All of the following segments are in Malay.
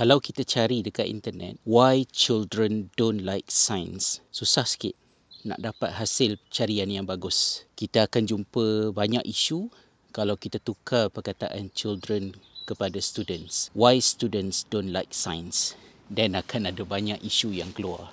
Kalau kita cari dekat internet, why children don't like science, susah sikit nak dapat hasil carian yang bagus. Kita akan jumpa banyak isu kalau kita tukar perkataan children kepada students. Why students don't like science? Dan akan ada banyak isu yang keluar.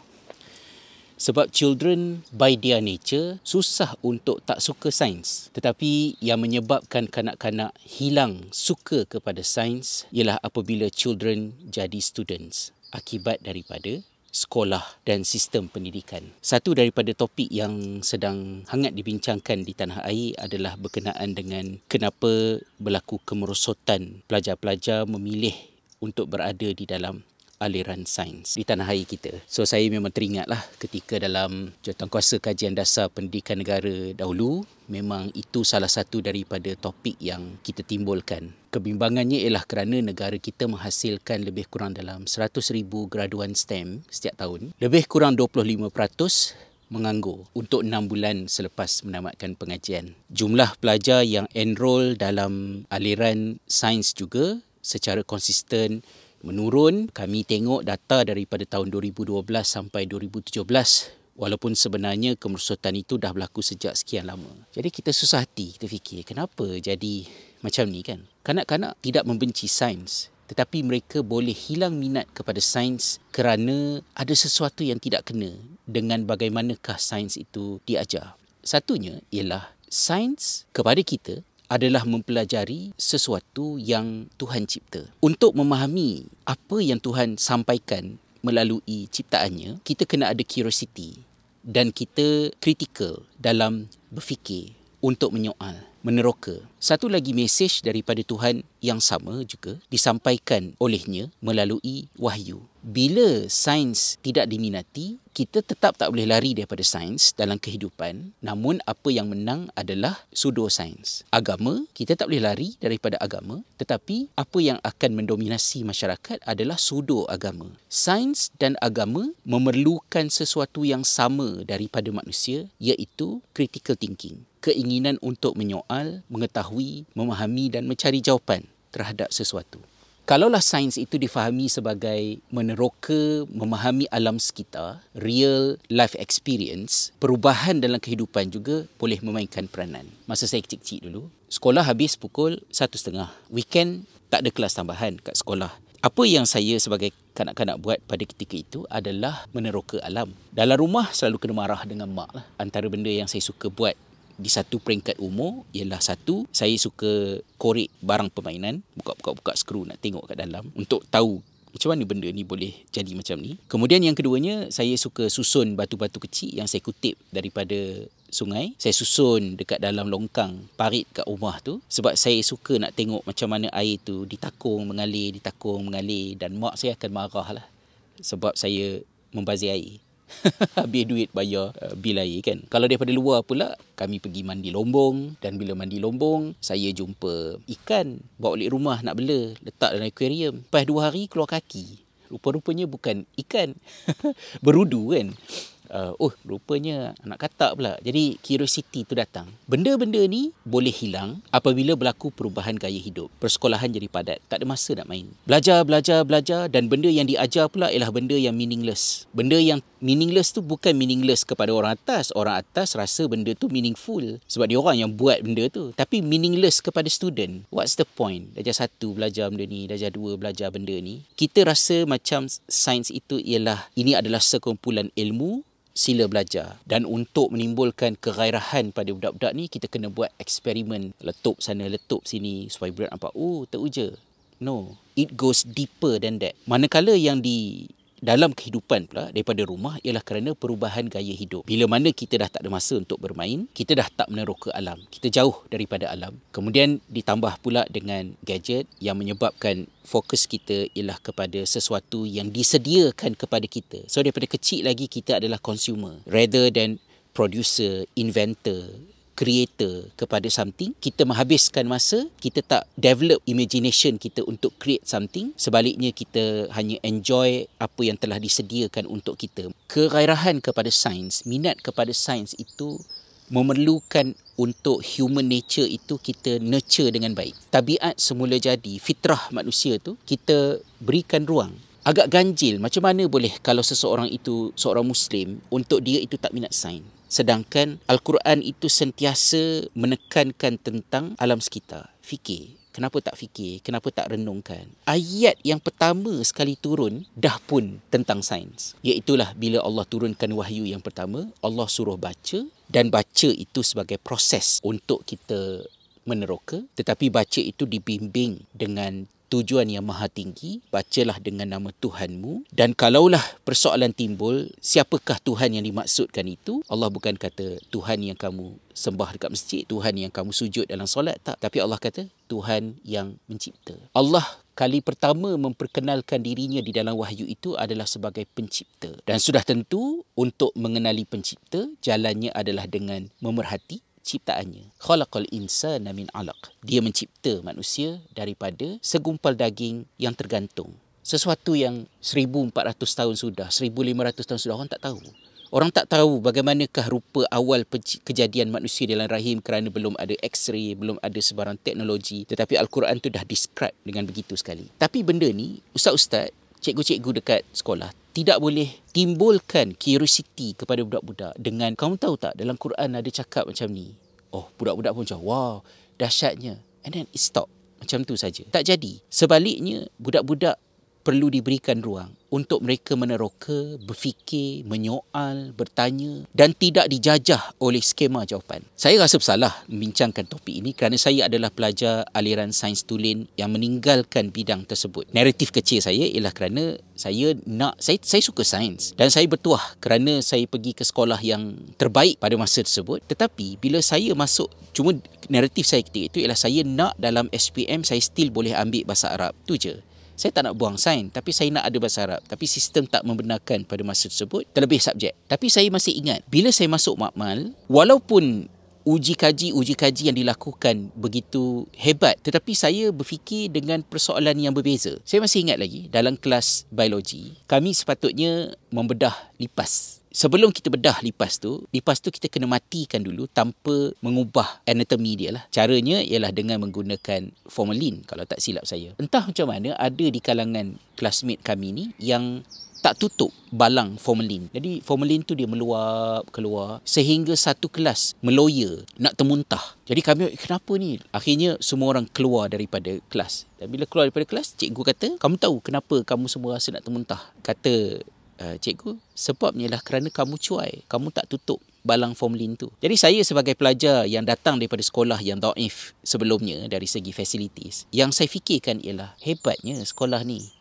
Sebab children by their nature susah untuk tak suka sains. Tetapi yang menyebabkan kanak-kanak hilang suka kepada sains ialah apabila children jadi students akibat daripada sekolah dan sistem pendidikan. Satu daripada topik yang sedang hangat dibincangkan di tanah air adalah berkenaan dengan kenapa berlaku kemerosotan pelajar-pelajar memilih untuk berada di dalam aliran sains di tanah air kita. So saya memang teringatlah ketika dalam jawatankuasa kajian dasar pendidikan negara dahulu memang itu salah satu daripada topik yang kita timbulkan. Kebimbangannya ialah kerana negara kita menghasilkan lebih kurang dalam 100,000 graduan STEM setiap tahun. Lebih kurang 25% menganggur untuk 6 bulan selepas menamatkan pengajian. Jumlah pelajar yang enroll dalam aliran sains juga secara konsisten menurun. Kami tengok data daripada tahun 2012 sampai 2017 walaupun sebenarnya kemerosotan itu dah berlaku sejak sekian lama. Jadi kita susah hati kita fikir kenapa jadi macam ni kan. Kanak-kanak tidak membenci sains tetapi mereka boleh hilang minat kepada sains kerana ada sesuatu yang tidak kena dengan bagaimanakah sains itu diajar. Satunya ialah sains kepada kita adalah mempelajari sesuatu yang Tuhan cipta. Untuk memahami apa yang Tuhan sampaikan melalui ciptaannya, kita kena ada curiosity dan kita kritikal dalam berfikir untuk menyoal, meneroka. Satu lagi mesej daripada Tuhan yang sama juga disampaikan olehnya melalui wahyu. Bila sains tidak diminati, kita tetap tak boleh lari daripada sains dalam kehidupan. Namun apa yang menang adalah pseudo sains. Agama, kita tak boleh lari daripada agama. Tetapi apa yang akan mendominasi masyarakat adalah pseudo agama. Sains dan agama memerlukan sesuatu yang sama daripada manusia iaitu critical thinking. Keinginan untuk menyoal, mengetahui, memahami dan mencari jawapan terhadap sesuatu. Kalaulah sains itu difahami sebagai meneroka, memahami alam sekitar, real life experience, perubahan dalam kehidupan juga boleh memainkan peranan. Masa saya kecil-kecil dulu, sekolah habis pukul satu setengah. Weekend tak ada kelas tambahan kat sekolah. Apa yang saya sebagai kanak-kanak buat pada ketika itu adalah meneroka alam. Dalam rumah selalu kena marah dengan mak lah. Antara benda yang saya suka buat di satu peringkat umur ialah satu saya suka korek barang permainan buka-buka-buka skru nak tengok kat dalam untuk tahu macam mana benda ni boleh jadi macam ni. Kemudian yang keduanya saya suka susun batu-batu kecil yang saya kutip daripada sungai. Saya susun dekat dalam longkang parit kat rumah tu sebab saya suka nak tengok macam mana air tu ditakung mengalir, ditakung mengalir dan mak saya akan marah lah sebab saya membazir air. habis duit bayar uh, bil air kan. Kalau daripada luar pula, kami pergi mandi lombong dan bila mandi lombong, saya jumpa ikan bawa balik rumah nak bela, letak dalam akuarium. Lepas dua hari keluar kaki. Rupa-rupanya bukan ikan. Berudu kan uh, oh rupanya anak katak pula. Jadi curiosity tu datang. Benda-benda ni boleh hilang apabila berlaku perubahan gaya hidup. Persekolahan jadi padat. Tak ada masa nak main. Belajar, belajar, belajar dan benda yang diajar pula ialah benda yang meaningless. Benda yang meaningless tu bukan meaningless kepada orang atas. Orang atas rasa benda tu meaningful. Sebab dia orang yang buat benda tu. Tapi meaningless kepada student. What's the point? Darjah satu belajar benda ni. Darjah dua belajar benda ni. Kita rasa macam sains itu ialah ini adalah sekumpulan ilmu sila belajar. Dan untuk menimbulkan kegairahan pada budak-budak ni kita kena buat eksperimen. Letup sana letup sini supaya budak nampak oh teruja. No. It goes deeper than that. Manakala yang di dalam kehidupan pula daripada rumah ialah kerana perubahan gaya hidup. Bila mana kita dah tak ada masa untuk bermain, kita dah tak meneroka alam. Kita jauh daripada alam. Kemudian ditambah pula dengan gadget yang menyebabkan fokus kita ialah kepada sesuatu yang disediakan kepada kita. So daripada kecil lagi kita adalah consumer rather than producer, inventor, creator kepada something kita menghabiskan masa kita tak develop imagination kita untuk create something sebaliknya kita hanya enjoy apa yang telah disediakan untuk kita kegairahan kepada sains minat kepada sains itu memerlukan untuk human nature itu kita nurture dengan baik. Tabiat semula jadi, fitrah manusia tu kita berikan ruang. Agak ganjil macam mana boleh kalau seseorang itu seorang muslim untuk dia itu tak minat sains. Sedangkan Al-Quran itu sentiasa menekankan tentang alam sekitar. Fikir. Kenapa tak fikir? Kenapa tak renungkan? Ayat yang pertama sekali turun dah pun tentang sains. Iaitulah bila Allah turunkan wahyu yang pertama, Allah suruh baca dan baca itu sebagai proses untuk kita meneroka. Tetapi baca itu dibimbing dengan tujuan yang maha tinggi, bacalah dengan nama Tuhanmu dan kalaulah persoalan timbul, siapakah Tuhan yang dimaksudkan itu? Allah bukan kata Tuhan yang kamu sembah dekat masjid, Tuhan yang kamu sujud dalam solat tak, tapi Allah kata Tuhan yang mencipta. Allah kali pertama memperkenalkan dirinya di dalam wahyu itu adalah sebagai pencipta. Dan sudah tentu untuk mengenali pencipta, jalannya adalah dengan memerhati ciptaannya. Khalaqal insana min 'alaq. Dia mencipta manusia daripada segumpal daging yang tergantung. Sesuatu yang 1400 tahun sudah, 1500 tahun sudah orang tak tahu. Orang tak tahu bagaimanakah rupa awal kejadian manusia dalam rahim kerana belum ada x-ray, belum ada sebarang teknologi. Tetapi Al-Quran tu dah describe dengan begitu sekali. Tapi benda ni, ustaz-ustaz, cikgu-cikgu dekat sekolah tidak boleh timbulkan curiosity kepada budak-budak dengan kamu tahu tak dalam Quran ada cakap macam ni. Oh, budak-budak pun macam wow, dahsyatnya. And then it stop. Macam tu saja. Tak jadi. Sebaliknya, budak-budak perlu diberikan ruang untuk mereka meneroka, berfikir, menyoal, bertanya dan tidak dijajah oleh skema jawapan. Saya rasa bersalah membincangkan topik ini kerana saya adalah pelajar aliran sains tulen yang meninggalkan bidang tersebut. Naratif kecil saya ialah kerana saya nak saya saya suka sains dan saya bertuah kerana saya pergi ke sekolah yang terbaik pada masa tersebut. Tetapi bila saya masuk cuma naratif saya ketika itu ialah saya nak dalam SPM saya still boleh ambil bahasa Arab. Tu je saya tak nak buang sains tapi saya nak ada bahasa Arab. Tapi sistem tak membenarkan pada masa tersebut terlebih subjek. Tapi saya masih ingat bila saya masuk makmal walaupun uji kaji uji kaji yang dilakukan begitu hebat tetapi saya berfikir dengan persoalan yang berbeza. Saya masih ingat lagi dalam kelas biologi kami sepatutnya membedah lipas sebelum kita bedah lipas tu, lipas tu kita kena matikan dulu tanpa mengubah anatomi dia lah. Caranya ialah dengan menggunakan formalin kalau tak silap saya. Entah macam mana ada di kalangan classmate kami ni yang tak tutup balang formalin. Jadi formalin tu dia meluap keluar sehingga satu kelas meloya nak termuntah. Jadi kami kenapa ni? Akhirnya semua orang keluar daripada kelas. Dan bila keluar daripada kelas, cikgu kata, "Kamu tahu kenapa kamu semua rasa nak termuntah?" Kata uh, cikgu sebabnya lah kerana kamu cuai. Kamu tak tutup balang formalin tu. Jadi saya sebagai pelajar yang datang daripada sekolah yang daif sebelumnya dari segi facilities yang saya fikirkan ialah hebatnya sekolah ni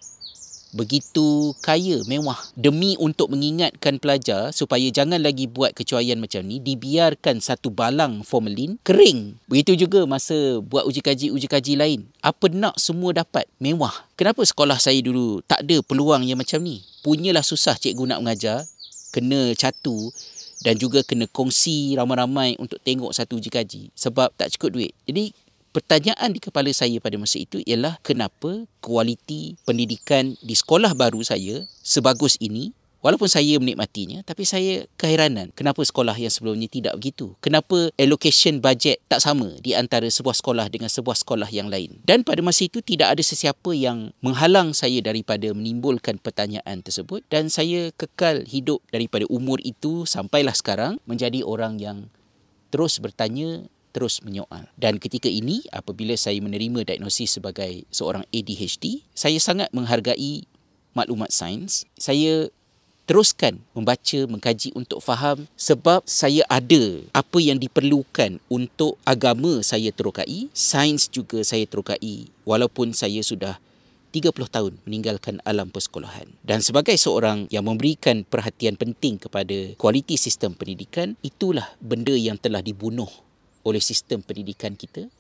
begitu kaya mewah. Demi untuk mengingatkan pelajar supaya jangan lagi buat kecuaian macam ni dibiarkan satu balang formalin kering. Begitu juga masa buat uji kaji uji kaji lain. Apa nak semua dapat? Mewah. Kenapa sekolah saya dulu tak ada peluang yang macam ni? Punyalah susah cikgu nak mengajar. Kena catu dan juga kena kongsi ramai-ramai untuk tengok satu uji kaji sebab tak cukup duit. Jadi pertanyaan di kepala saya pada masa itu ialah kenapa kualiti pendidikan di sekolah baru saya sebagus ini Walaupun saya menikmatinya tapi saya keheranan kenapa sekolah yang sebelumnya tidak begitu. Kenapa allocation budget tak sama di antara sebuah sekolah dengan sebuah sekolah yang lain. Dan pada masa itu tidak ada sesiapa yang menghalang saya daripada menimbulkan pertanyaan tersebut dan saya kekal hidup daripada umur itu sampailah sekarang menjadi orang yang terus bertanya terus menyoal. Dan ketika ini, apabila saya menerima diagnosis sebagai seorang ADHD, saya sangat menghargai maklumat sains. Saya teruskan membaca, mengkaji untuk faham sebab saya ada apa yang diperlukan untuk agama saya terokai, sains juga saya terokai walaupun saya sudah 30 tahun meninggalkan alam persekolahan. Dan sebagai seorang yang memberikan perhatian penting kepada kualiti sistem pendidikan, itulah benda yang telah dibunuh oleh sistem pendidikan kita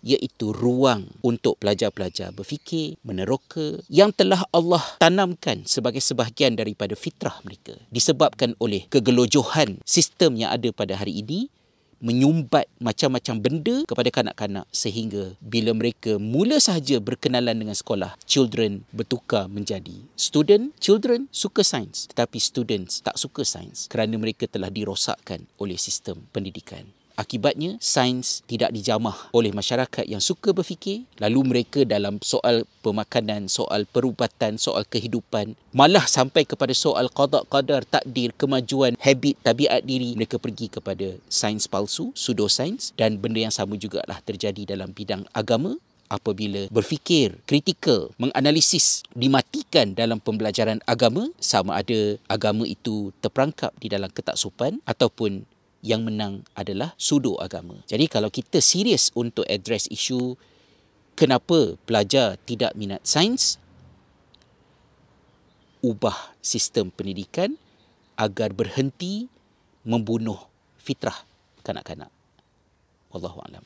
iaitu ruang untuk pelajar-pelajar berfikir, meneroka yang telah Allah tanamkan sebagai sebahagian daripada fitrah mereka disebabkan oleh kegelojohan sistem yang ada pada hari ini menyumbat macam-macam benda kepada kanak-kanak sehingga bila mereka mula sahaja berkenalan dengan sekolah, children bertukar menjadi student, children suka sains tetapi students tak suka sains kerana mereka telah dirosakkan oleh sistem pendidikan. Akibatnya, sains tidak dijamah oleh masyarakat yang suka berfikir. Lalu mereka dalam soal pemakanan, soal perubatan, soal kehidupan, malah sampai kepada soal qada qadar, takdir, kemajuan, habit, tabiat diri, mereka pergi kepada sains palsu, pseudosains dan benda yang sama juga lah terjadi dalam bidang agama apabila berfikir kritikal, menganalisis dimatikan dalam pembelajaran agama sama ada agama itu terperangkap di dalam ketaksupan ataupun yang menang adalah sudu agama. Jadi kalau kita serius untuk address isu kenapa pelajar tidak minat sains, ubah sistem pendidikan agar berhenti membunuh fitrah kanak-kanak. Wallahu a'lam.